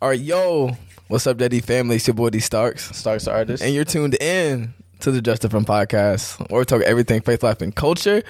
All right, yo, what's up, Daddy family? It's your boy D Starks, Starks the artist. and you're tuned in to the Just Different podcast, where we talk everything faith, life, and culture.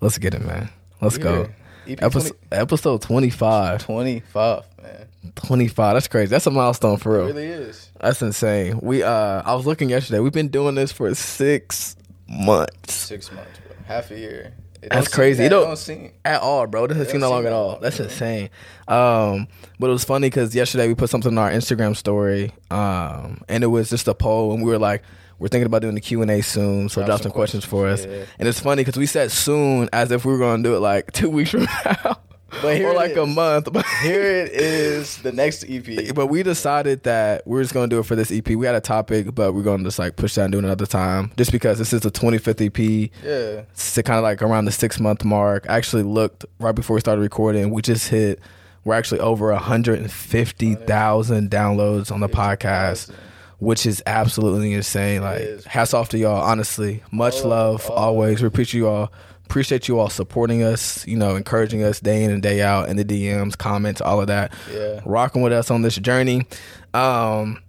Let's get it, man. Let's go. EP Episode, episode 25. 25, man. 25. That's crazy. That's a milestone for It real. really is. That's insane. We uh I was looking yesterday. We've been doing this for 6 months. Six months, bro. Half a year. It That's crazy. that- It don't- don't seem. at all, bro. This doesn't It seem that long at all. long. That's insane. Um, but it was funny because yesterday we put something on our Instagram story, um, and it was just a poll, and we were like, we're thinking about doing the Q and A soon, so Drop drop some some questions for us. yeah. And it's funny because we said soon as if we were going to do it like two weeks from now, But here or like a month. But Here it is, the next EP. but we decided that we are just gonna do it for this EP. We had a topic, but we're gonna just like push that and do it another time, just because this is the 25th EP. Yeah. It's kind of like around the six month mark. I actually looked right before we started recording. We just hit. We're actually over 150,000 downloads on the podcast, which is absolutely insane. Like, hats off to y'all. Honestly, much love love, always. We appreciate you all. Appreciate you all supporting us. You know, encouraging us day in and day out in the DMs, comments, all of that. Yeah. rocking with us on this journey. Um,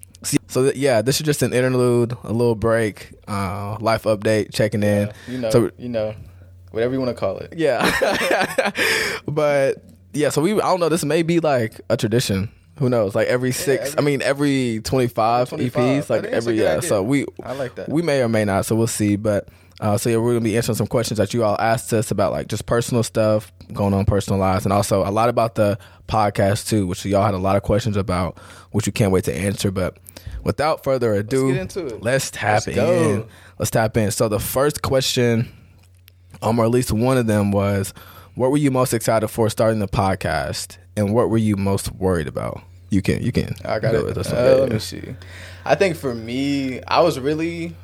so, th- yeah, this is just an interlude, a little break, uh, life update, checking in. You know, So you know, whatever you want to call it. yeah, but yeah, so we I don't know. This may be like a tradition. Who knows? Like every six, every- I mean every twenty five 25. EPs, like I think it's a every yeah. idea. So we I like that. we may or may not. So we'll see. But uh, so yeah, we're gonna be answering some questions that you all asked us about, like just personal stuff going on, personal lives, and also a lot about the podcast too, which y'all had a lot of questions about, which we can't wait to answer. But without further ado, get into it. let's tap Let's go. in. Let's tap in. So the first question, um, or at least one of them was, what were you most excited for starting the podcast, and what were you most worried about? You can, you can. I got go it. with this one. Uh, let me see. I think for me, I was really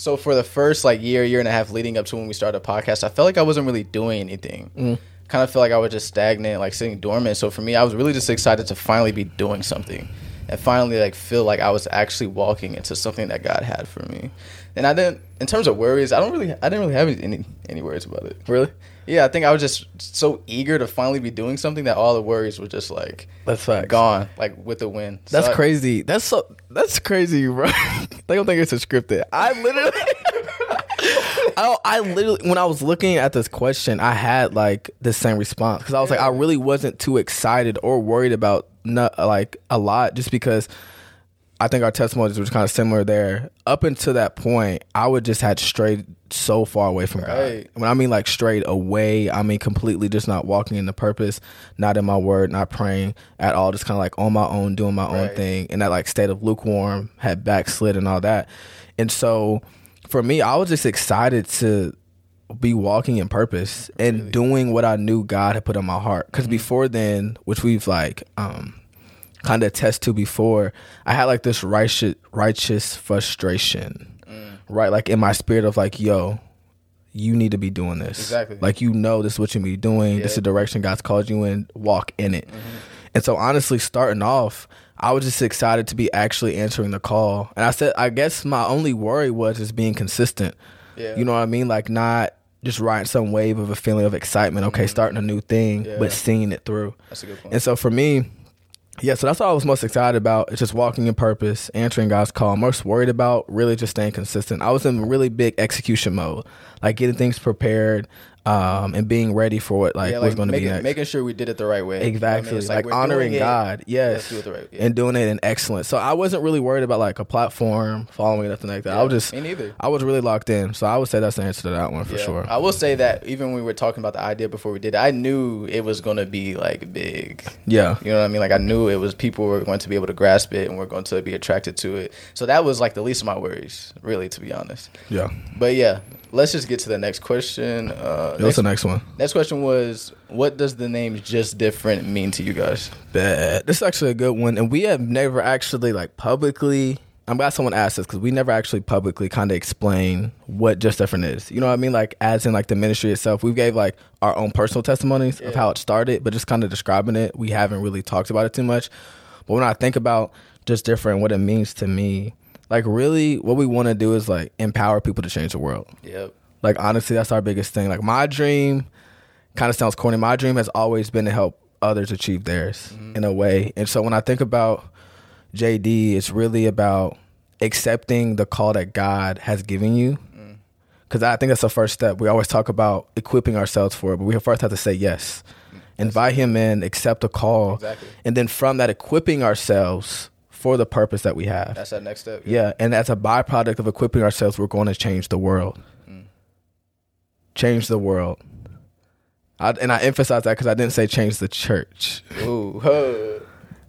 so for the first like year, year and a half leading up to when we started a podcast, I felt like I wasn't really doing anything. Mm. Kind of felt like I was just stagnant, like sitting dormant. So for me, I was really just excited to finally be doing something and finally like feel like I was actually walking into something that God had for me. And I didn't, in terms of worries, I don't really, I didn't really have any any worries about it. Really? Yeah, I think I was just so eager to finally be doing something that all the worries were just like That's facts. gone, like with the wind. So That's I- crazy. That's so. That's crazy, bro. they don't think it's a scripted. I literally. I, I literally when I was looking at this question, I had like the same response because I was like, I really wasn't too excited or worried about not like a lot, just because I think our testimonies was kind of similar there. Up until that point, I would just had strayed so far away from God. When I mean like strayed away, I mean completely just not walking in the purpose, not in my word, not praying at all, just kind of like on my own, doing my own thing, in that like state of lukewarm, had backslid and all that. And so for me, I was just excited to be walking in purpose and doing what I knew God had put in my heart. Because before then, which we've like um kind of attest to before, I had like this righteous righteous frustration, mm. right? Like in my spirit of like, yo, you need to be doing this. Exactly. Like you know this is what you be doing. This is the direction God's called you in. Walk in it. Mm-hmm. And so honestly, starting off, I was just excited to be actually answering the call. And I said, I guess my only worry was just being consistent. Yeah. You know what I mean? Like not just riding some wave of a feeling of excitement. Okay, mm-hmm. starting a new thing, Yeah. but seeing it through. That's a good point. And so for me, yeah, so that's what I was most excited about. It's just walking in purpose, answering God's call. I'm most worried about really just staying consistent. I was in really big execution mode, like getting things prepared um, and being ready for what like, yeah, what's like going to be making, next. making sure we did it the right way. You know I mean? Exactly, It's like, we're honoring doing it, God, yes, do it the right way. and doing it in excellence. So I wasn't really worried about like a platform, following nothing like that. I was just, me neither. I was really locked in. So I would say that's the answer to that one for Yeah. sure. I will say that even when we were talking about the idea before we did it, I knew it was going to be like big. yeah, You know what I mean? Like I knew it was people were going to be able to grasp it and we're going to be attracted to it. So that was like the least of my worries, really, to be honest. yeah. But yeah, let's just get to the next question. Uh, What's next, the next one? next question was, what does the name "Just Different" mean to you guys? Bet. This is actually a good one, and we have never actually like publicly. I'm glad someone asked us because we never actually publicly kind of explain what just different is. You know what I mean? Like as in like the ministry itself, we gave like our own personal testimonies of how it started, but just kind of describing it. We haven't really talked about it too much. But when I think about just different, what it means to me, like really, what we want to do is like empower people to change the world. Yep. Like honestly, that's our biggest thing. Like my dream kind of sounds corny. My dream has always been to help others achieve theirs mm-hmm. in a way. And so when I think about JD, it's really about accepting the call that God has given you. Mm. Because I think that's the first step. We always talk about equipping ourselves for it, but we first have to say yes. Mm, Invite Him in, accept the call. Exactly. And then from that, equipping ourselves for the purpose that we have. That's that next step. Yeah, and as a byproduct of equipping ourselves, we're going to change the world. Change the world. I, and I emphasize that because I didn't say change the church. Ooh, huh.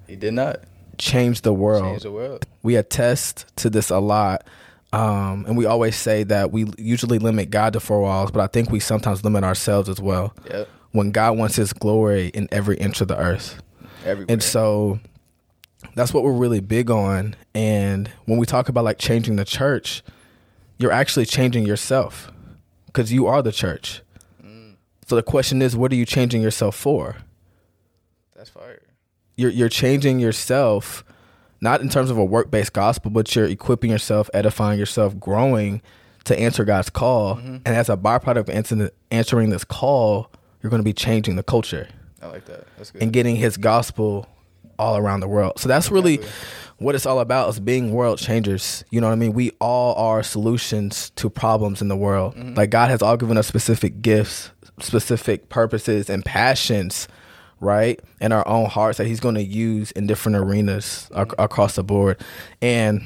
he did not Change the world. change the world. we attest to this a lot. Um, and we always say that we usually limit God to four walls, but I think we sometimes limit ourselves as well. Yep. When God wants his glory in every inch of the earth. Everywhere. And so that's what we're really big on. And when we talk about like changing the church, you're actually changing yourself because you are the church. Mm. So the question is, what are you changing yourself for? That's fire. You're you're changing yourself, not in terms of a work based gospel, but you're equipping yourself, edifying yourself, growing to answer God's call. Mm-hmm. And as a byproduct of answering, answering this call, you're going to be changing the culture I like that. That's good. and getting his gospel all around the world. So that's really what it's all about is being world changers. You know what I mean? We all are solutions to problems in the world. Mm-hmm. Like God has all given us specific gifts, specific purposes and passions, right? In our own hearts that he's going to use in different arenas ac- mm-hmm. across the board. And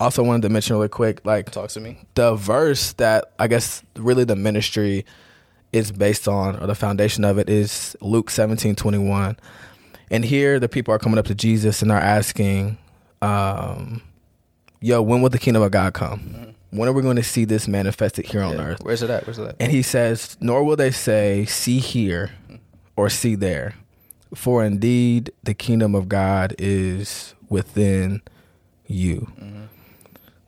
also wanted to mention really quick like Talk to me. the verse that I guess really the ministry is based on, or the foundation of it, is Luke seventeen twenty one. And here the people are coming up to Jesus and are asking, um, Yo, when will the kingdom of God come? Mm. When are we going to see this manifested here on earth? Where's it at? Where's it at? And he says, Nor will they say, See here mm. or see there. For indeed the kingdom of God is within you. Mm-hmm.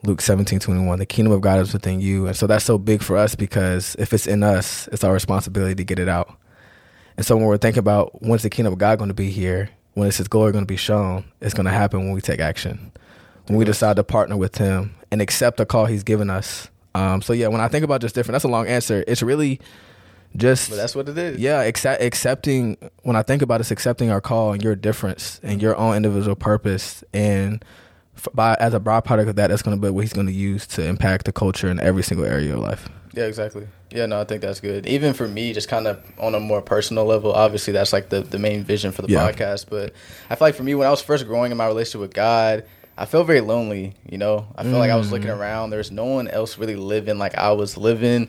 Luke 17, 21. The kingdom of God is within you. And so that's so big for us because if it's in us, it's our responsibility to get it out. And so when we're thinking about when's the kingdom of God going to be here, when is his glory going to be shown, it's going to happen when we take action. When we decide to partner with him and accept the call he's given us. Um, so yeah, when I think about just different, that's a long answer. It's really just But that's what it is. yeah, accept, accepting. When I think about it, it's accepting our call and your difference and your own individual purpose, and f- by as a byproduct of that, that's going to be what he's going to use to impact the culture in every single area of life. Yeah, exactly. Yeah, no, I think that's good. Even for me, just kind of on a more personal level, obviously that's like the, the main vision for the Yeah. podcast. But I feel like for me, when I was first growing in my relationship with God, I felt very lonely. You know, I felt like I was looking mm. around. There's no one else really living like I was living.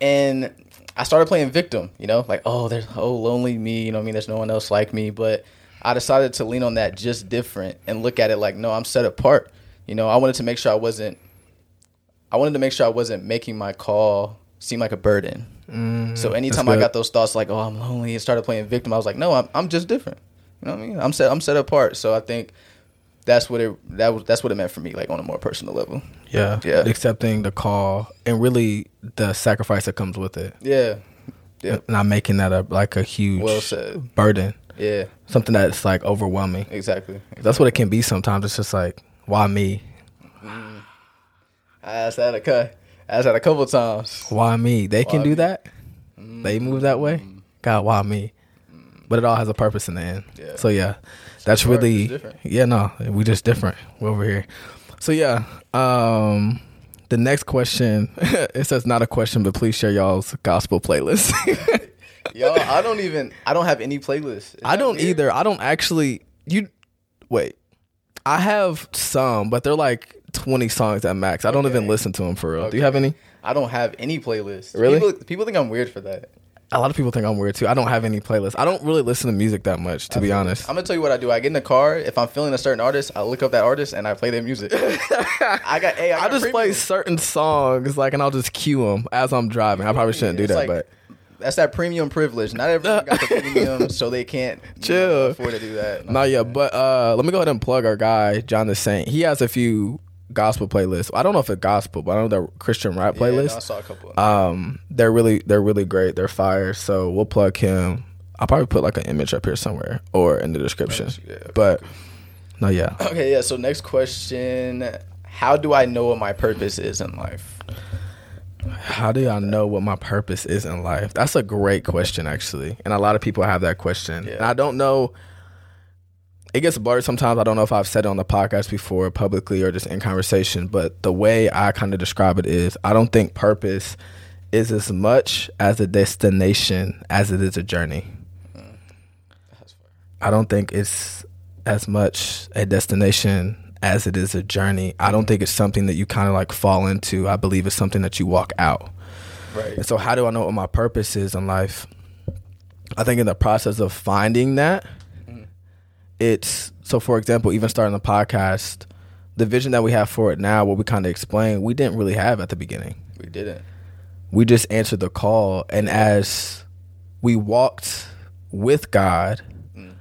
And I started playing victim, you know, like, oh, there's, oh, lonely me. You know what I mean? There's no one else like me. But I decided to lean on that just different and look at it like, no, I'm set apart. You know, I wanted to make sure I wasn't I wanted to make sure I wasn't making my call seem like a burden. Mm, so anytime I got those thoughts like, "Oh, I'm lonely," and started playing victim, I was like, "No, I'm I'm just different." You know what I mean? I'm set I'm set apart. So I think that's what it that was that's what it meant for me, like on a more personal level. Yeah, Yeah. accepting the call and really the sacrifice that comes with it. Yeah, yeah. Not making that a like a huge Well said. burden, Yeah, something that's like overwhelming. exactly. That's what it can be sometimes. It's just like, why me? Mm. I asked that a cut. I asked that a couple times. Why me? They can do me? that. Mm. They move that way. Mm. God, why me? Mm. But it all has a purpose in the end. Yeah. So yeah, that's really yeah. No, we just different. We're over here. So yeah. Um, the next question it says not a question, but please share y'all's gospel playlist. Yo, I don't even I don't have any playlists. I don't weird? either. I don't actually. You wait. I have some, but they're like twenty songs at max. I don't even listen to them for real. Do you have any? I don't have any playlists. Really? People, people think I'm weird for that. A lot of people think I'm weird too. I don't have any playlists. I don't really listen to music that much, to be honest. I'm gonna tell you what I do. I get in the car. If I'm feeling a certain artist, I look up that artist and I play their music. I got. Hey, I, I just play certain songs, like, and I'll just cue them as I'm driving. I probably shouldn't do that, like- but That's that premium privilege. Not everyone got the premium, so they can't you know, Chill. afford to do that. not yet. But uh, let me go ahead and plug our guy John the Saint. He has a few gospel playlist. I don't know if it's gospel, but I know they're Christian rap Yeah, no, I saw a couple. Um, they're really they're really great. They're fire. So we'll plug him. I'll probably put like an image up here somewhere or in the description. Yeah, okay, but no, yeah. okay, yeah. So next question: How do I know what my purpose is in life? How do I know what my purpose is in life? That's a great question, actually. And a lot of people have that question. Yeah. And I don't know. It gets blurred sometimes. I don't know if I've said it on the podcast before, publicly, or just in conversation. But the way I kind of describe it is I don't think purpose is as much as a destination as it is a journey. I don't think it's as much a destination as it is a journey. I don't think it's something that you kind of like fall into. I believe it's something that you walk out. Right. And so, how do I know what my purpose is in life? I think in the process of finding that, it's so. For example, even starting the podcast, the vision that we have for it now, what we kind of explained, we didn't really have at the beginning. We didn't. We just answered the call, and as we walked with God mm.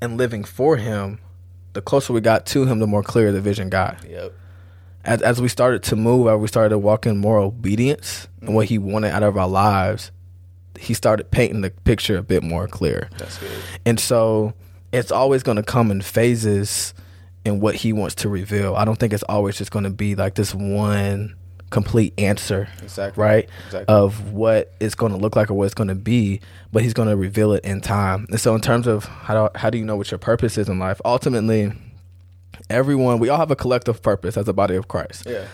and living for Him, the closer we got to Him, the more clear the vision got Yep. as as we started to move, as we started to walk in more obedience and what mm. He wanted out of our lives, He started painting the picture a bit more clear. That's good. And so it's always going to come in phases in what He wants to reveal. I don't think it's always just going to be like this one complete answer, Exactly. right? Exactly. Of what it's going to look like or what it's going to be, but He's going to reveal it in time. And so, in terms of how do, how do you know what your purpose is in life? Ultimately, everyone we all have a collective purpose as a body of Christ yeah.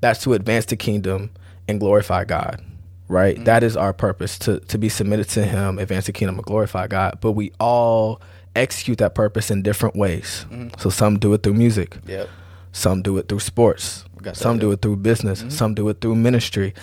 that's to advance the kingdom and glorify God. Right? Mm-hmm. That is our purpose to to be submitted to him, advance the kingdom and glorify God. But we all execute that purpose in different ways. So some do it through music, Yep. some do it through sports, some do it through business, some do it through ministry.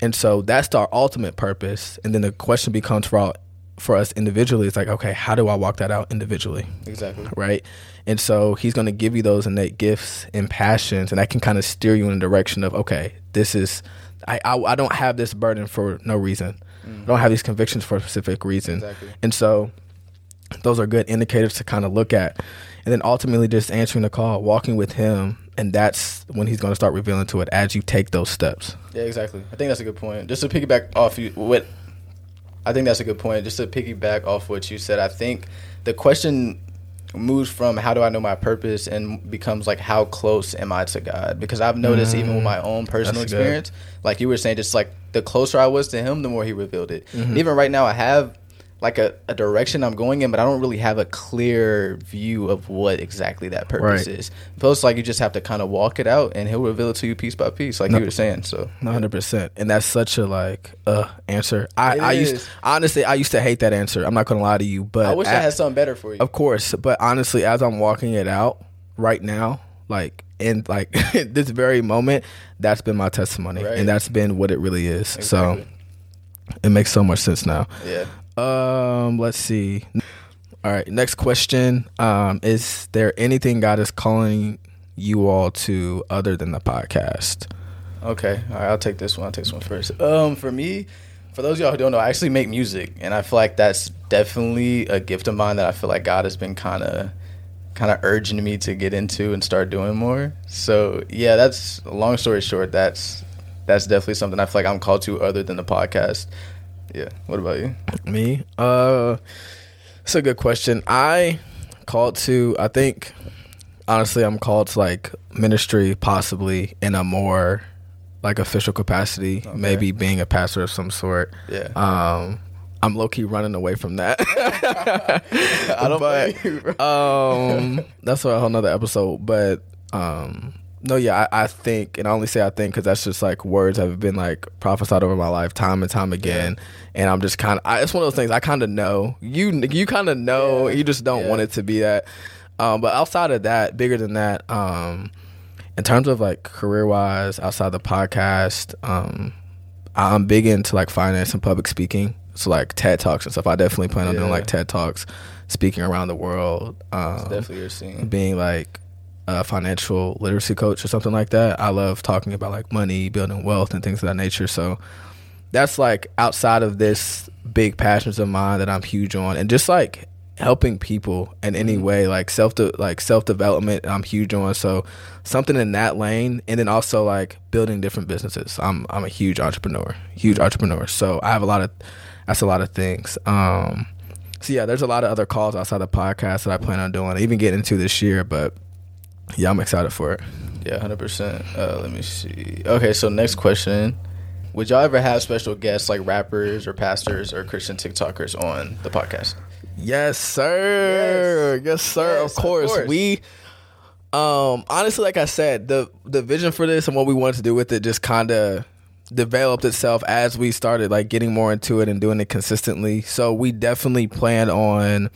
And so that's our ultimate purpose. And then the question becomes for all, for us individually, it's like, okay, how do I walk that out individually? Exactly. right? And so he's going to give you those innate gifts and passions, and that can kind of steer you in the direction of, okay, this is, I, I, I don't have this burden for no reason. I don't have these convictions for a specific reason. Exactly. And so those are good indicators to kind of look at. And then ultimately just answering the call, walking with him, and that's when he's going to start revealing to it as you take those steps. Yeah, exactly. I think that's a good point. Just to piggyback off you, what I think that's a good point. Just to piggyback off what you said, I think the question moves from how do I know my purpose and becomes like how close am I to God? Because I've noticed even with mm, my own personal That's good. experience, like you were saying, just like the closer I was to Him, the more He revealed it. And even right now, I have like a, a direction I'm going in, but I don't really have a clear view of what exactly that purpose Right. is. Plus, like you just have to kind of walk it out, and He'll reveal it to you piece by piece, like you were saying. So One hundred percent, and that's such a like uh answer. I It I used is. honestly I used to hate that answer. I'm not gonna lie to you, but I wish I had something better for you. Of course, but honestly, as I'm walking it out right now, like in like this very moment, that's been my testimony, Right. and that's been what it really is. Exactly. So it makes so much sense now. Yeah. Um, let's see. All right, next question. Um, is there anything God is calling you all to other than the podcast? Okay. All right. I'll take this one. I'll take this one first. Um, for me, for those of y'all who don't know, I actually make music, and I feel like that's definitely a gift of mine that I feel like God has been kind of, kind of urging me to get into and start doing more. So yeah, that's long story short. That's that's definitely something I feel like I'm called to other than the podcast. Yeah. What about you? Me? Uh it's a good question. I called to I think honestly I'm called to like ministry possibly in a more like official capacity, maybe being a pastor of some sort. Yeah. Um I'm low key running away from that. I don't but, you, um that's a whole nother episode. But um no, yeah, I, I think, and I only say I think because that's just like words have been like prophesied over my life time and time again, and I'm just kind of, it's one of those things I kind of know. You you kind of know, Yeah. you just don't Yeah. want it to be that. Um, but outside of that, bigger than that, um, in terms of like career wise, outside the podcast, um, I'm big into like finance and public speaking. So like TED talks and stuff. I definitely plan on doing like TED talks, speaking around the world. Um, definitely your scene. being like a financial literacy coach or something like that. I love talking about like money, building wealth, and things of that nature. So that's like outside of this big passions of mine that I'm huge on, and just like helping people in any way, like self de- like self development. I'm huge on. So something in that lane, and then also like building different businesses. I'm I'm a huge entrepreneur, huge entrepreneur. So I have a lot of that's a lot of things. Um, so yeah, there's a lot of other calls outside the podcast that I plan on doing, even getting into this year. But yeah, I'm excited for it. Yeah, hundred percent. Uh, let me see. Okay, so next question: would y'all ever have special guests like rappers or pastors or Christian TikTokers on the podcast? Yes, sir. Yes, sir. Yes, of, course. of course. We um honestly like I said, the the vision for this and what we wanted to do with it just kind of developed itself as we started like getting more into it and doing it consistently. So we definitely plan on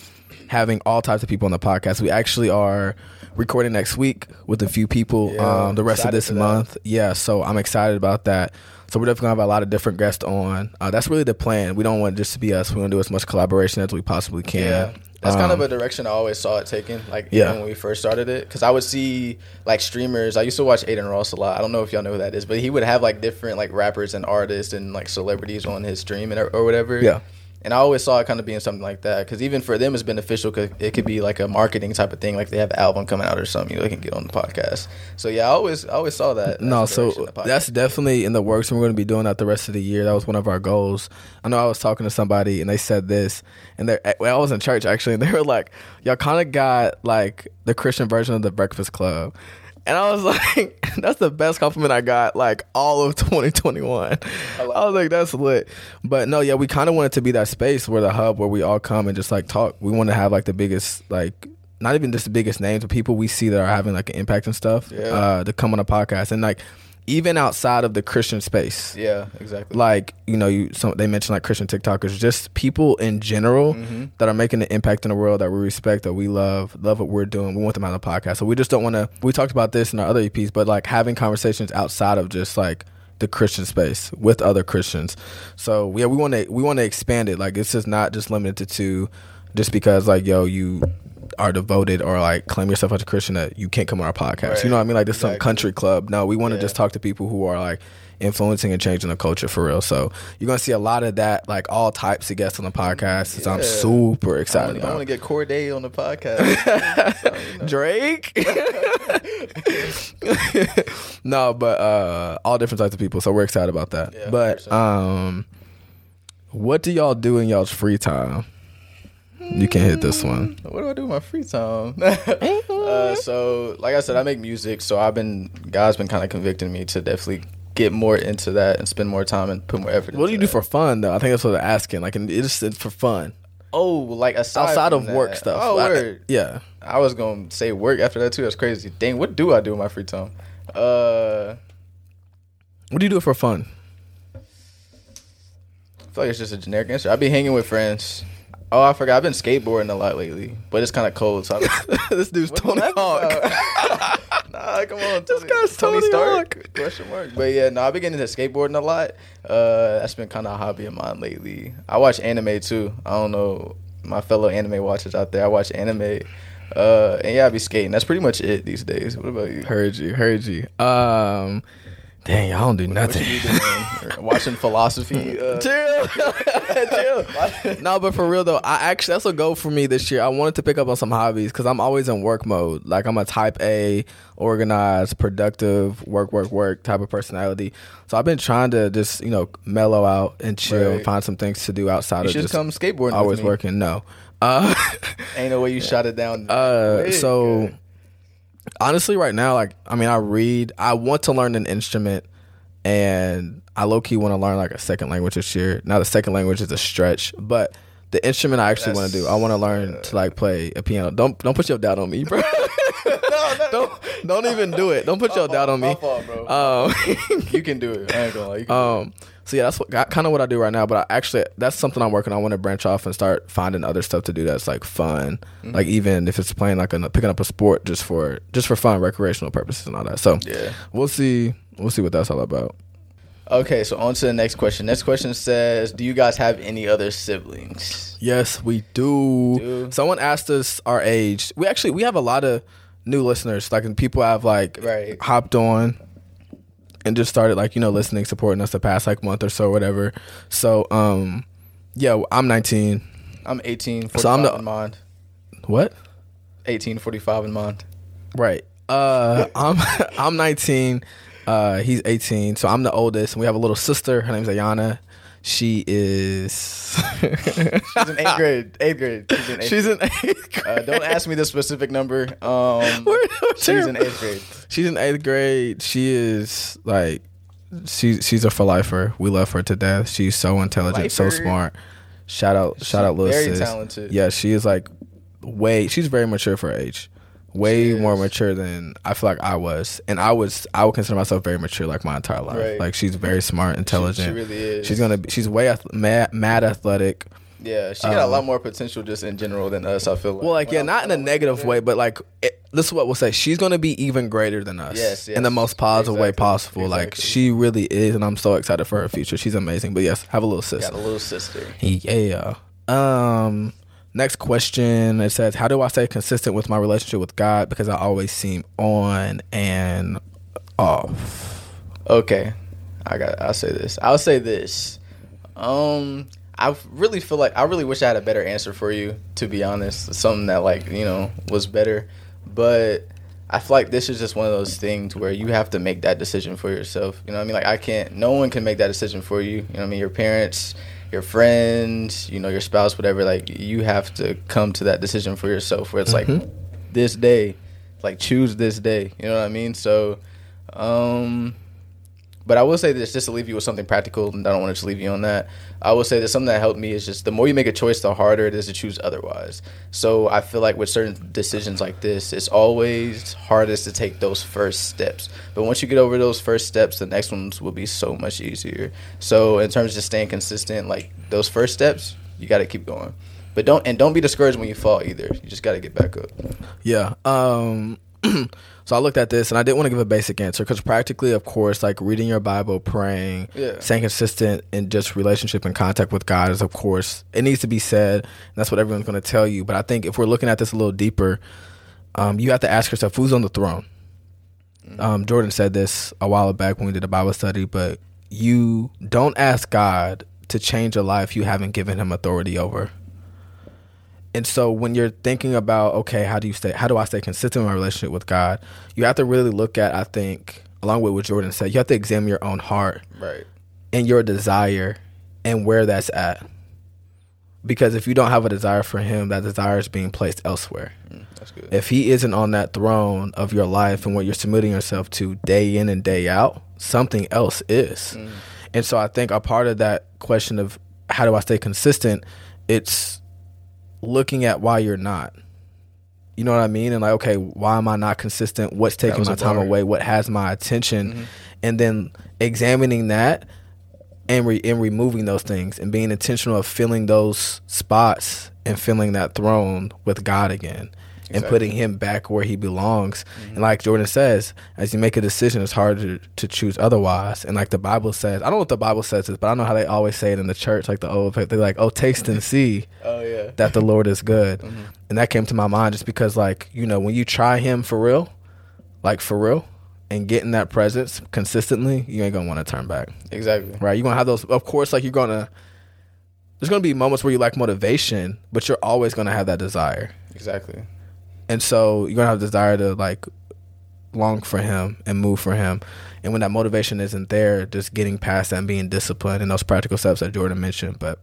having all types of people on the podcast. We actually are recording next week with a few people Yeah, um the rest of this month. Yeah, so I'm excited about that. So we're definitely gonna have a lot of different guests on. Uh, that's really the plan. We don't want it just to be us. We want to do as much collaboration as we possibly can. Yeah. That's kind of Um, a direction I always saw it taking, like Yeah. when we first started it. Because I would see like streamers. I used to watch Adin Ross a lot. I don't know if y'all know who that is, but he would have like different like rappers and artists and like celebrities on his stream and or whatever. Yeah. And I always saw it kind of being something like that because even for them it's beneficial because it could be like a marketing type of thing, like they have an album coming out or something, you know, they can get on the podcast. So yeah, I always I always saw that. No, so direction the podcast- that's definitely in the works, and we're going to be doing that the rest of the year. That was one of our goals. I know I was talking to somebody, and they said this, and they eh, well, I was in church actually, and they were like, "Y'all kind of got like the Christian version of the Breakfast Club." And I was like, that's the best compliment I got like all of 2021. I, was like, that's lit. But no, yeah, we kind of wanted to be that space where the hub where we all come and just like talk. We want to have like the biggest, like, not even just the biggest names, but people we see that are having like an impact and stuff Yeah. uh, to come on a podcast. And like, even outside of the Christian space, yeah, exactly. like you know you some they mentioned like christian tiktokers just people in general Mm-hmm. that are making an impact in the world that we respect that we love love what we're doing. We want them on the podcast. So we just don't want to we talked about this in our other eps but like having conversations outside of just like the christian space with other christians. So yeah we want to we want to expand it. Like it's just not just limited to two just because like yo you are devoted or like claim yourself as a christian that you can't come on our podcast Right. you know what i mean like this some country club no we want to Yeah. just talk to people who are like influencing and changing the culture for real. So you're gonna see a lot of that, like all types of guests on the podcast. So I'm super excited. I want to get Corday on the podcast. So, you know. Drake. no, but uh all different types of people. So we're excited about that. Yeah, but 100%. um what do y'all do in y'all's free time? You can't hit this one. What do I do in my free time? uh, so, like I said, I make music. So I've been God's been kind of convicting me to definitely get more into that and spend more time and put more effort. What do into you do for fun though? I think that's what they're asking. Like and it's it's for fun. Oh, like aside, Outside from of work stuff. Oh, Like, word. yeah. I was gonna say work after that too. That's crazy. Dang, what do I do in my free time? Uh, What do you do for fun? I feel like it's just a generic answer. I'd be hanging with friends. Oh, I forgot. I've been skateboarding a lot lately, but it's kind of cold. So I've this dude's Tony What Hawk. nah, come on. This Tony, guy's Tony, Tony Stark. Hawk. Question mark. But yeah, no, I've been getting into skateboarding a lot. Uh, that's been kind of a hobby of mine lately. I watch anime too. I don't know my fellow anime watchers out there. I watch anime. Uh, and yeah, I be skating. That's pretty much it these days. What about you? Heard you, heard you. Um, dang, y'all don't do What nothing. you? Watching philosophy. Uh, Chill, chill. no, but for real though, I actually that's a goal for me this year. I wanted to pick up on some hobbies because I'm always in work mode. Like I'm a Type A, organized, productive, work, work, work type of personality. So I've been trying to just you know mellow out and chill, and Right. find some things to do outside you of should just come skateboarding. always working. No. Uh, Ain't no way you shot it down. Uh, so honestly, right now, like I mean, I read. I want to learn an instrument, and I low key want to learn like a second language this year. Now, the second language is a stretch, but the instrument I actually want to do, I want to learn to like play a piano. Don't don't put your doubt on me, bro. don't don't even do it. Don't put your doubt on My me. fault, bro. Um, you can do it. I ain't gonna lie. You can um, so yeah, that's what kind of what I do right now. But I actually, that's something I'm working. on. I want to branch off and start finding other stuff to do that's like fun. Mm-hmm. Like even if it's playing like a, picking up a sport just for just for fun, recreational purposes and all that. So Yeah. we'll see. We'll see what that's all about. Okay, so on to the next question. Next question says, "Do you guys have any other siblings?" Yes, we do. Do. Someone asked us our age. We actually we have a lot of new listeners. Like and people have like Right. hopped on and just started like you know listening, supporting us the past like month or so, or whatever. So um, yeah, I'm 19. I'm 18, So I'm the- in mind. What? 18, 45 in mind. Right. Uh, I'm I'm 19. Uh, he's 18. So I'm the oldest. And we have a little sister. Her name's Ayana. She is. She's in eighth grade. Eighth grade. She's in eighth. She's in eighth grade. uh, don't ask me the specific number. Um, she's in eighth grade. She's in eighth grade. She is like she she's a for lifer. We love her to death. She's so intelligent, so smart. Shout out, shout out, little very sis. talented. Yeah, she is like way. She's very mature for her age. Way She more mature than I feel like I was, and I was. I would consider myself very mature like my entire life. Right. Like she's very smart, intelligent. she really is. She's gonna. Be, she's way ath- mad, mad athletic. Yeah, she got a um, lot more potential just in general than us. I feel like. Well, like When yeah, I'm- not in a negative way, but like it, this is what we'll say. She's gonna be even greater than us. Yes, in the most positive way Exactly. possible. Like she really is, and I'm so excited for her future. She's amazing. But yes, have a little sister. got a little sister. Yeah. Um. Next question. It says, "How do I stay consistent with my relationship with God? Because I always seem on and off." Okay, I got. I'll say this. I'll say this. Um, I really feel like I really wish I had a better answer for you. To be honest, something that like you know was better, but I feel like this is just one of those things where you have to make that decision for yourself. You know what I mean? Like I can't. No one can make that decision for you. You know what I mean? Your parents. Your friends, you know, your spouse, whatever, like you have to come to that decision for yourself where it's like this day, like choose this day. You know what I mean? So, um, but I will say this just to leave you with something practical, and I don't want to just leave you on that. I will say that something that helped me is just the more you make a choice, the harder it is to choose otherwise. So I feel like with certain decisions like this, it's always hardest to take those first steps. But once you get over those first steps, the next ones will be so much easier. So in terms of just staying consistent, like those first steps, you got to keep going. But don't and don't be discouraged when you fall either. You just got to get back up. Yeah. Um so I looked at this and I didn't want to give a basic answer because practically, of course, like reading your Bible, praying, Yeah. staying consistent in just relationship and contact with God is, of course, it needs to be said. And that's what everyone's going to tell you. But I think if we're looking at this a little deeper, um, you have to ask yourself, who's on the throne? Um, Jordan said this a while back when we did a Bible study, but you don't ask God to change a life you haven't given him authority over. And so when you're thinking about okay, how do you stay how do I stay consistent in my relationship with God? You have to really look at I think along with what Jordan said, you have to examine your own heart Right. and your desire and where that's at. Because if you don't have a desire for him, that desire is being placed elsewhere. Mm, that's good. If he isn't on that throne of your life and what you're submitting yourself to day in and day out, something else is. And so I think a part of that question of how do I stay consistent, it's looking at why you're not. You know what I mean? And like, okay, why am I not consistent? What's taking my time bar. away? What has my attention? And then examining that and re- and removing those things and being intentional of filling those spots and filling that throne with God again and putting him back where he belongs. And like Jordan says, as you make a decision, it's hard to, to choose otherwise. And like the Bible says, I don't know what the Bible says this, but I know how they always say it in the church, like the old, they're like, oh, taste and see Oh yeah. that the Lord is good. Mm-hmm. And that came to my mind just because, like, you know, when you try Him for real, like for real, and getting that presence consistently, you ain't gonna want to turn back, exactly. right? You're gonna have those, of course, like you're gonna. There's gonna be moments where you lack motivation, but you're always gonna have that desire, Exactly. And so you're gonna have desire to like long for Him and move for Him. And when that motivation isn't there, just getting past that and being disciplined and those practical steps that Jordan mentioned. But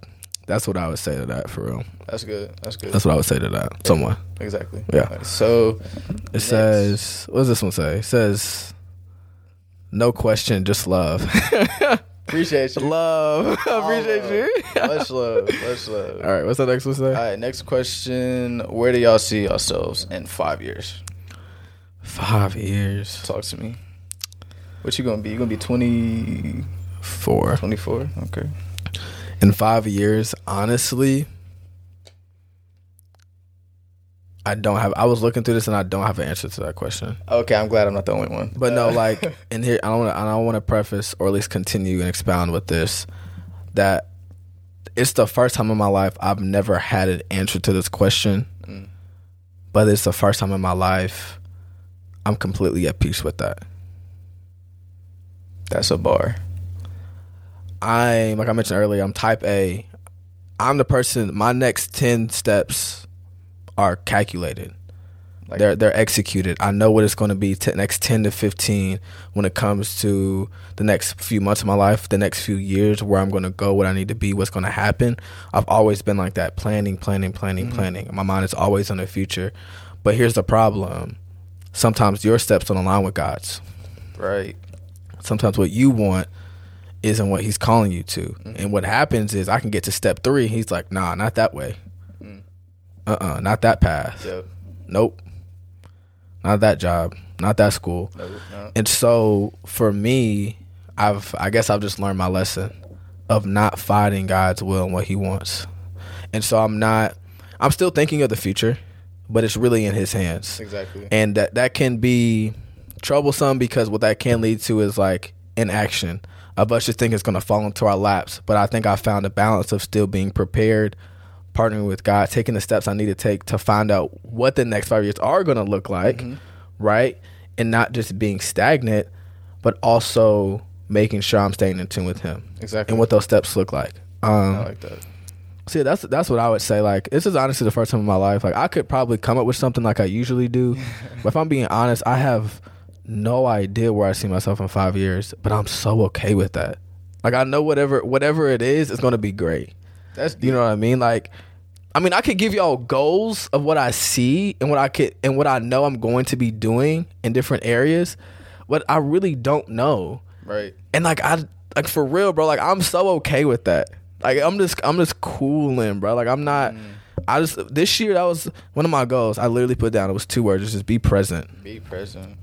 that's what I would say to that for real. That's good. That's good. That's what I would say to that. Someone. exactly. Yeah. Alright, So It Next. says, what does this one say? It says, no question, just love. appreciate you. love. Appreciate love. you. Much love. Much love. All right, what's the next one say? All right. Next question. Where do y'all see yourselves in five years? Five years. Talk to me. What you gonna be? You gonna be twenty four. Twenty four. Okay. In five years, honestly, I don't have, I was looking through this and I don't have an answer to that question. Okay. I'm glad I'm not the only one. But no, Uh, like, and here I don't want to. I don't want to preface or at least continue and expound with this that it's the first time in my life I've never had an answer to this question, Mm. but it's the first time in my life I'm completely at peace with that. that's a bar. I'm like I mentioned earlier. I'm Type A. I'm the person. My next ten steps are calculated. Like, they're they're executed. I know what it's going to be t- next ten to fifteen when it comes to the next few months of my life, the next few years, where I'm going to go, what I need to be, what's going to happen. I've always been like that, planning, planning, planning, planning. My mind is always on the future. But here's the problem: sometimes your steps don't align with God's. right. sometimes what you want isn't what he's calling you to. Mm-hmm. And what happens is I can get to step three. He's like, nah, not that way. Mm. Uh uh not that path. Yep. Nope. Not that job. Not that school. No, no. And so for me, I've I guess I've just learned my lesson of not fighting God's will and what he wants. And so I'm not I'm still thinking of the future, but it's really in his hands. Exactly. And that that can be troublesome because what that can lead to is like inaction of us just think it's going to fall into our laps. But I think I found a balance of still being prepared, partnering with God, taking the steps I need to take to find out what the next five years are going to look like, right? And not just being stagnant, but also making sure I'm staying in tune with Him Exactly. and what those steps look like. Um, I like that. See, that's that's what I would say. Like, this is honestly the first time in my life. Like, I could probably come up with something like I usually do, but if I'm being honest, I have no idea where I see myself in five years. But I'm so okay with that. Like, I know whatever whatever it is, it's going to be great. That's You know what I mean? Like, I mean, I could give y'all goals of what I see and what I could and what I know I'm going to be doing in different areas, but I really don't know. right. And like I like for real, bro. Like I'm so okay with that. Like I'm just I'm just cooling, bro. Like I'm not. Mm. I just this year that was one of my goals. I literally put down it was two words. It's just be present. Be present.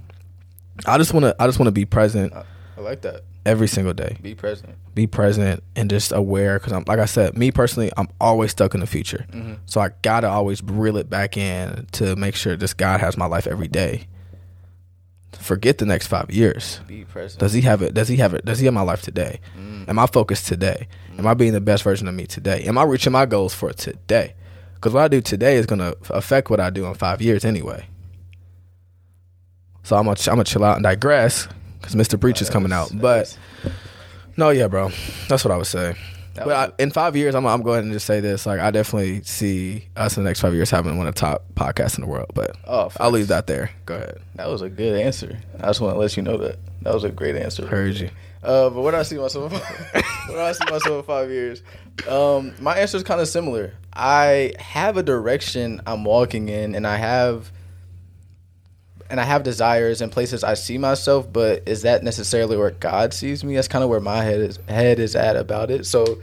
I just want to I just want to be present I, I like that. Every single day. Be present. Be present and just aware because I'm like I said, me personally, I'm always stuck in the future. Mm-hmm. So I gotta always reel it back in to make sure this God has my life every day. Forget the next five years. Be present. Does he have it? Does he have it? Does he have my life today? Mm. Am I focused today? Am I mm. being the best version of me today? Am I reaching my goals for today? Because what I do today is to affect what I do in five years anyway. So I'm gonna I'm gonna chill out and digress because Mr. Breach is coming out. But no, yeah, bro, that's what I would say. that But I, in five years, I'm I'm going to just say this: like I definitely see us in the next five years having one of the top podcasts in the world. But oh, I'll leave that there. Go ahead. That was a good answer. I just want to let you know that that was a great answer. Heard you. Uh, but where do I see myself? where do I see myself in five years? Um, my answer is kind of similar. I have a direction I'm walking in, and I have, and I have desires and places I see myself. But is that necessarily where God sees me? That's kind of where my head is head is at about it. So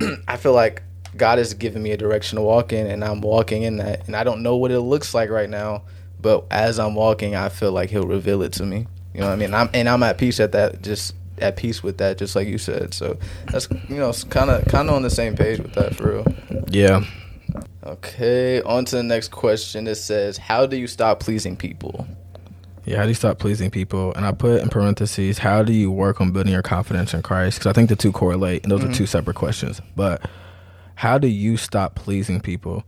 I feel like God has given me a direction to walk in, and I'm walking in that. And I don't know what it looks like right now, but as I'm walking, I feel like He'll reveal it to me. You know what I mean? I'm and I'm at peace at that. Just at peace with that, just like you said. So that's you know kind of kind of on the same page with that for real. Yeah. Okay, on to the next question. It says, "How do you stop pleasing people?" Yeah, how do you stop pleasing people? And I put in parentheses, how do you work on building your confidence in Christ? Because I think the two correlate, and those are two separate questions. But how do you stop pleasing people?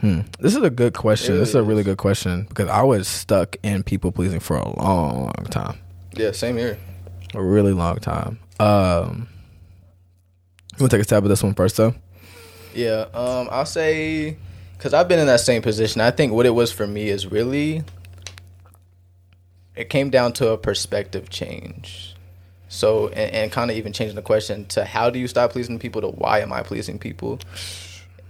Hmm. This is a good question. It this is a really good question because I was stuck in people pleasing for a long time, Yeah, same here. a really long time. Um, you want to take a stab at this one first, though? Yeah, um, I'll say because I've been in that same position. I think what it was for me is really it came down to a perspective change. So and, and kind of even changing the question to how do you stop pleasing people to why am I pleasing people?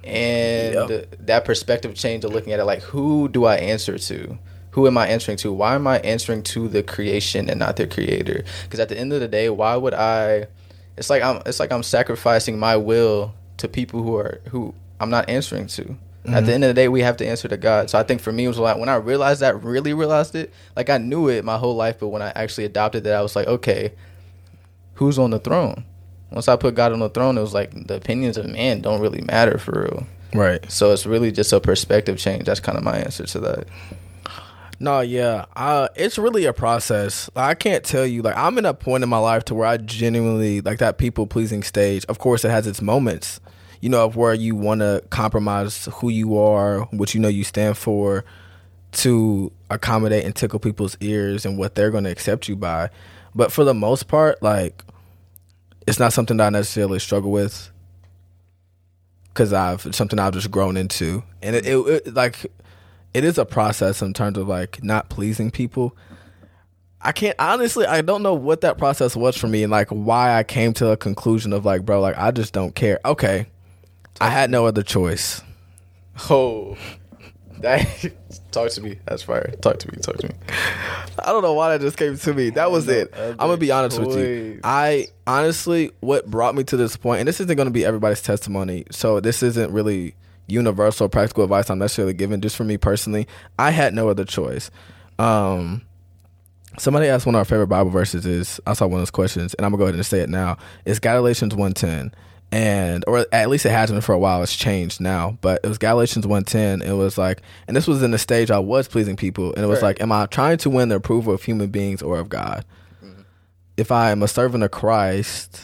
And Yep. that perspective change of looking at it like who do I answer to? Who am I answering to? Why am I answering to the creation and not the creator? Because at the end of the day, why would I? It's like I'm. It's like I'm sacrificing my will to people who are who I'm not answering to. At the end of the day, we have to answer to God. So I think for me, it was like when I realized that, really realized it. Like I knew it my whole life, but when I actually adopted that, I was like, okay, who's on the throne? Once I put God on the throne, it was like the opinions of man don't really matter for real. Right. So it's really just a perspective change. That's kind of my answer to that. No, yeah. Uh it's really a process. I can't tell you like I'm in a point in my life to where I genuinely like that people pleasing stage. Of course it has its moments. You know, of where you want to compromise who you are, what you know you stand for to accommodate and tickle people's ears and what they're going to accept you by. But for the most part, like it's not something that I necessarily struggle with because I've something I've just grown into, and it, it, it like it is a process in terms of like not pleasing people. I can't honestly. I don't know what that process was for me, and like why I came to a conclusion of like, bro, like I just don't care. Okay, I had no other choice. Oh, talk to me. That's fire. Talk to me. Talk to me. I don't know why that just came to me. That was it. I'm gonna be honest with you. I honestly, what brought me to this point, and this isn't gonna be everybody's testimony, so this isn't really universal practical advice I'm necessarily giving. Just for me personally, I had no other choice. Um, somebody asked one of our favorite Bible verses is. I saw one of those questions, and I'm gonna go ahead and say it now. It's Galatians 1:10. And or at least it has been for a while. It's changed now, but it was Galatians 1:10. It was like, and this was in the stage I was pleasing people, and it was Right. like, am I trying to win the approval of human beings or of God? If I am a servant of Christ,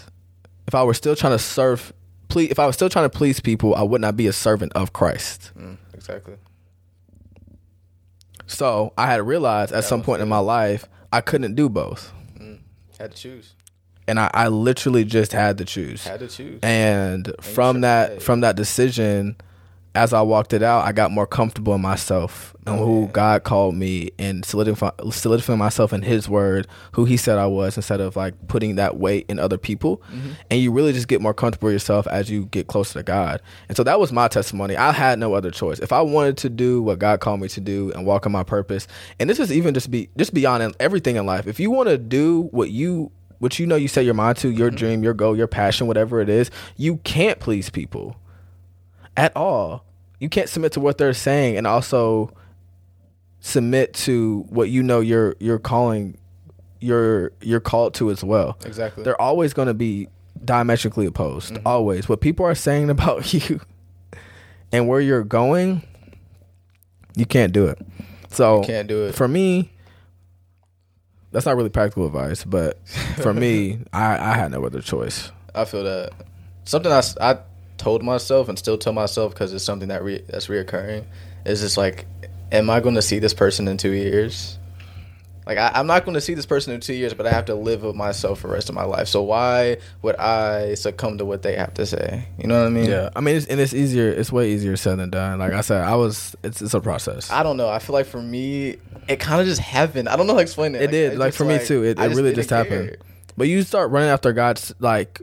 if I were still trying to serve, please, if I was still trying to please people, I would not be a servant of Christ. Mm, exactly. So I had realized at some was point in my life I couldn't do both, Mm. Had to choose. And I, I literally just had to choose. Had to choose. And from that from that decision, as I walked it out, I got more comfortable in myself and Oh, who yeah. God called me and solidify, solidifying myself in His Word, who He said I was, instead of like putting that weight in other people. Mm-hmm. And you really just get more comfortable yourself as you get closer to God. And so that was my testimony. I had no other choice. If I wanted to do what God called me to do and walk in my purpose, and this is even just be just beyond everything in life. If you want to do what you what you know you set your mind to, your dream, your goal, your passion, whatever it is, you can't please people at all. You can't submit to what they're saying and also submit to what you know you're you're calling you're you're called to as well. Exactly. They're always going to be diametrically opposed. Mm-hmm. Always. What people are saying about you and where you're going, you can't do it. So you Can't do it. for me, that's not really practical advice, but for me, I, I had no other choice. I feel that something I, I told myself and still tell myself because it's something that re, that's reoccurring is just like, am I going to see this person in two years? Like I, I'm not going to see this person in two years, but I have to live with myself for the rest of my life. So why would I succumb to what they have to say? You know what I mean? Yeah, I mean, it's, and it's easier. It's way easier said than done. Like I said, I was. It's it's a process. I don't know. I feel like for me, it kind of just happened. I don't know how to explain it. it did. it's Like just for me too. It, it really didn't just care. happened. But you start running after God's like,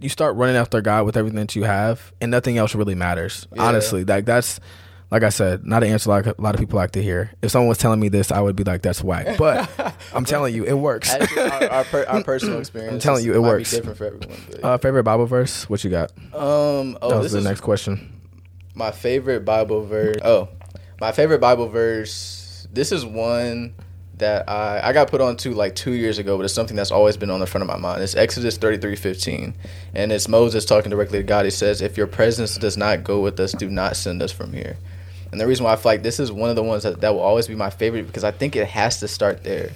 you start running after God with everything that you have, and nothing else really matters. Yeah. Honestly, like that's. Like I said, not an answer like a lot of people like to hear. If someone was telling me this, I would be like, "That's whack." But I'm telling you, it works. Actually, our, our, per, our personal experience. I'm telling you, it works. different for everyone. But, uh, favorite Bible verse? What you got? um. Oh, that this was the next question. my favorite Bible verse. Oh, my favorite Bible verse. This is one that I I got put on to like two years ago, but it's something that's always been on the front of my mind. It's Exodus thirty three fifteen, and it's Moses talking directly to God. He says, "If your presence does not go with us, do not send us from here." And the reason why I feel like this is one of the ones that, that will always be my favorite because I think it has to start there.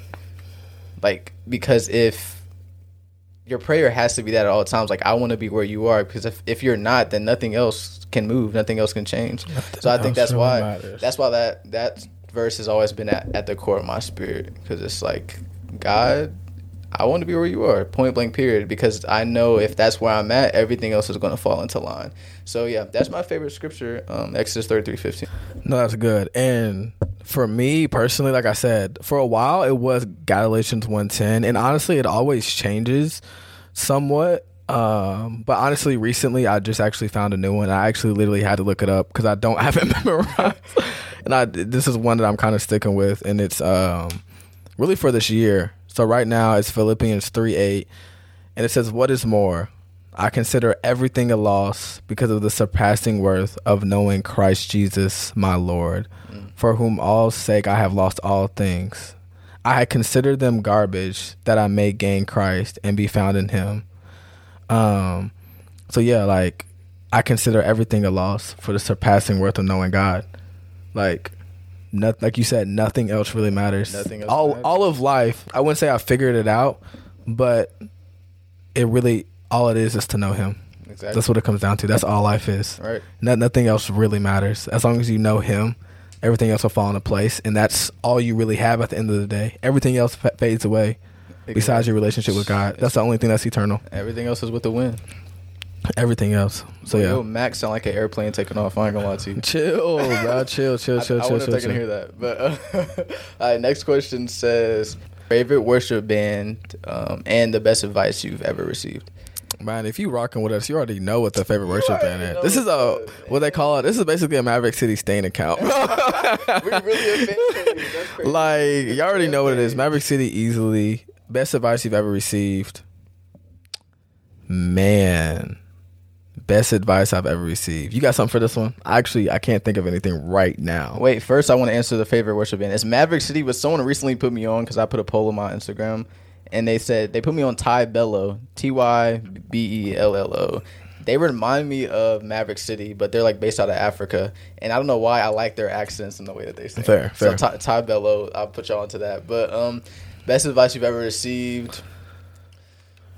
Like because if your prayer has to be that at all times. Like I want to be where you are because if, if you're not, then nothing else can move, nothing else can change. so I think that's really why matters. that's why that that verse has always been at, at the core of my spirit because it's like God, I want to be where you are, point blank period. Because I know if that's where I'm at, everything else is going to fall into line. So yeah, that's my favorite scripture, um, Exodus thirty three fifteen. No, that's good. And for me personally, like I said, for a while it was Galatians 110 and honestly it always changes somewhat. Um, but honestly recently I just actually found a new one. I actually literally had to look it up cuz I don't have it memorized. and I this is one that I'm kind of sticking with and it's um really for this year. So right now it's Philippians 3 8 and it says what is more I consider everything a loss because of the surpassing worth of knowing Christ Jesus, my Lord, for whom all sake I have lost all things. I had considered them garbage that I may gain Christ and be found in him. Um so yeah, like I consider everything a loss for the surpassing worth of knowing God. Like not, like you said, nothing else really matters. Nothing else all matters. all of life, I wouldn't say I figured it out, but it really all it is is to know him. Exactly. That's what it comes down to. That's all life is. right. No, nothing else really matters. As long as you know him, everything else will fall into place, and that's all you really have at the end of the day. Everything else fa- fades away. Besides your relationship with God, that's the only thing that's eternal. Everything else is with the wind. Everything else. So Yo, yeah, Max sound like an airplane taking off. I ain't gonna lie to you. chill, bro. Chill, chill, I, chill, I chill, wonder chill. if they can hear that. But uh, all right, next question says favorite worship band um, and the best advice you've ever received. Man, if you rocking with us, you already know what the favorite worship band is. This is a what they call it. This is basically a Maverick City stain account. we really a fan page. That's crazy. like you already know what it is. Maverick City easily best advice you've ever received. Man, best advice I've ever received. You got something for this one? Actually, I can't think of anything right now. Wait, first I want to answer the favorite worship band. It's Maverick City, but someone recently put me on because I put a poll on my Instagram, and they said they put me on Ty Bello, T Y B E L L O. They remind me of Maverick City, but they're like based out of Africa, and I don't know why I like their accents and the way that they sing. Fair, So fair. Ty, Ty Bello, I'll put y'all into that. But um, best advice you've ever received.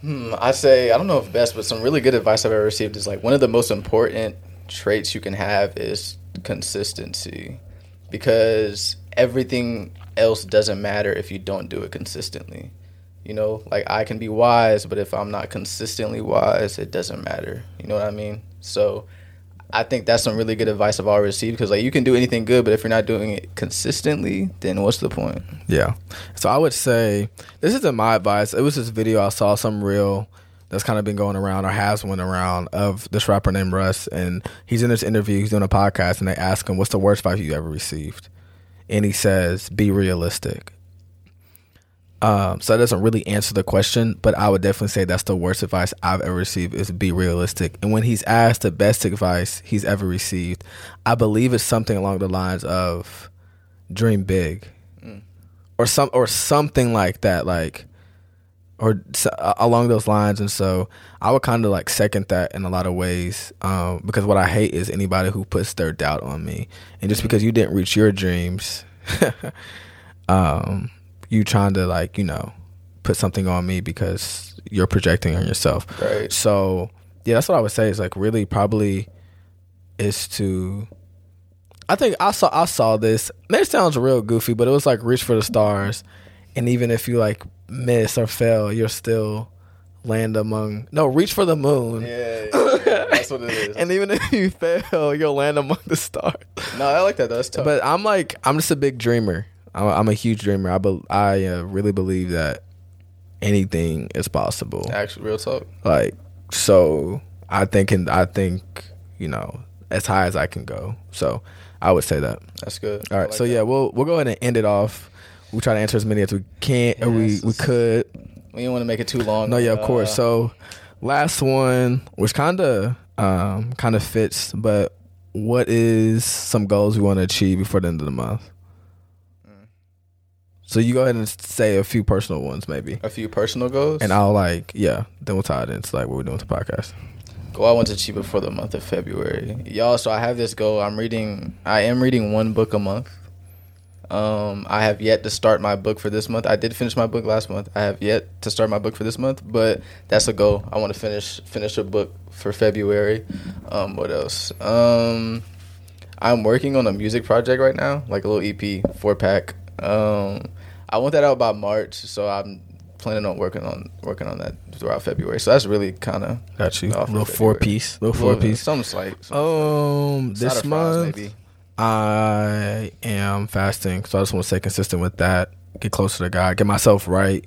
Hmm, I say I don't know if best, but some really good advice I've ever received is like one of the most important traits you can have is consistency, because everything else doesn't matter if you don't do it consistently. You know, like I can be wise, but if I'm not consistently wise, it doesn't matter. You know what I mean? So I think that's some really good advice I've already received because like you can do anything good, but if you're not doing it consistently, then what's the point? Yeah. So I would say this isn't my advice. It was this video I saw some real that's kind of been going around or has went around of this rapper named Russ and he's in this interview, he's doing a podcast and they ask him what's the worst advice you ever received? And he says, Be realistic. Um, so that doesn't really answer the question, but I would definitely say that's the worst advice I've ever received is be realistic. And when he's asked the best advice he's ever received, I believe it's something along the lines of dream big or some or something like that like or a- along those lines. And so i would kind of like second that in a lot of ways um, because what i hate is anybody who puts their doubt on me. And just because you didn't reach your dreams um, you trying to like you know put something on me because you're projecting on yourself Right. so yeah that's what i would say is like really probably is to I think I saw I saw this. It sounds real goofy, but it was like reach for the stars, and even if you like miss or fail, you're still land among no reach for the moon. Yeah, that's what it is. And even if you fail, you'll land among the stars. no, I like that. That's tough. But I'm like I'm just a big dreamer. I'm, I'm a huge dreamer. I be, I uh, really believe that anything is possible. actually, real talk. Like so, I think and I think you know as high as I can go. So I would say that. That's good. All right. Like so that. yeah, we'll we'll go ahead and end it off. We'll try to answer as many as we can, or we we could. we didn't want to make it too long. No, yeah, of Uh, course. So, last one, which kind of um kind of fits, but what is some goals we want to achieve before the end of the month? So you go ahead and say a few personal ones, maybe, a few personal goals. and I'll like yeah. Then we'll tie it into like what we're doing with the podcast. goal I want to achieve before the month of February. Y'all, so I have this goal. I'm reading I am reading one book a month. Um I have yet to start my book for this month. I did finish my book last month. I have yet to start my book for this month, but that's a goal. I want to finish finish a book for February. Um what else? Um I'm working on a music project right now, like a little EP, four pack. Um I want that out by March, so I'm planning on working on working on that throughout February. So that's really kind of Got you. Off of little four piece, little four piece. something slight. Some Um, slight. this month maybe. I am fasting, so I just want to stay consistent with that. Get closer to God. Get myself right.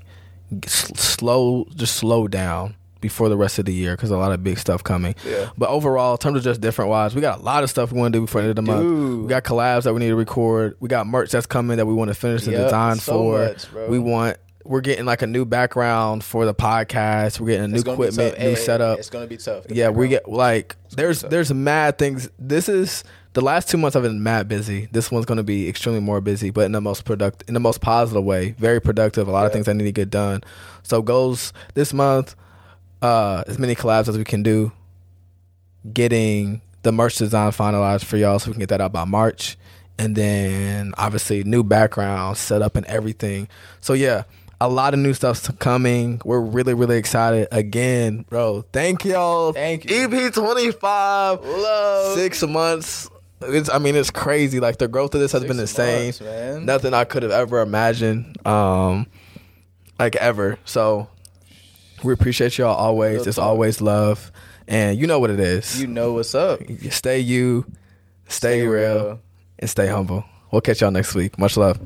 Get s- slow, just slow down before the rest of the year because a lot of big stuff coming. Yeah. But overall, in terms of just different wise, we got a lot of stuff we want to do before the end of the month. do. We got collabs that we need to record. We got merch that's coming that we want to finish the Yep, design so for. much, we want. We're getting like a new background for the podcast. We're getting a new It's gonna equipment, new Hey, setup It's gonna be tough. Yeah, we get like there's there's mad things. This is the last two months I've been mad busy. This one's going to be extremely more busy, but in the most product in the most positive way. Very productive. A lot of things I need to get done. So goals this month, uh, as many collabs as we can do. Getting the merch design finalized for y'all, so we can get that out by March, and then obviously new background set up and everything. So yeah. A lot of new stuff's coming. We're really, really excited. Again, bro, thank y'all. Thank you. EP twenty five, Love. six months. It's, I mean, it's crazy. Like the growth of this has Six been insane. months. Nothing I could have ever imagined, um, like ever. So we appreciate y'all always. It's always love, and you know what it is. You know what's up. stay you, stay, real, and stay humble. We'll catch y'all next week. Much love.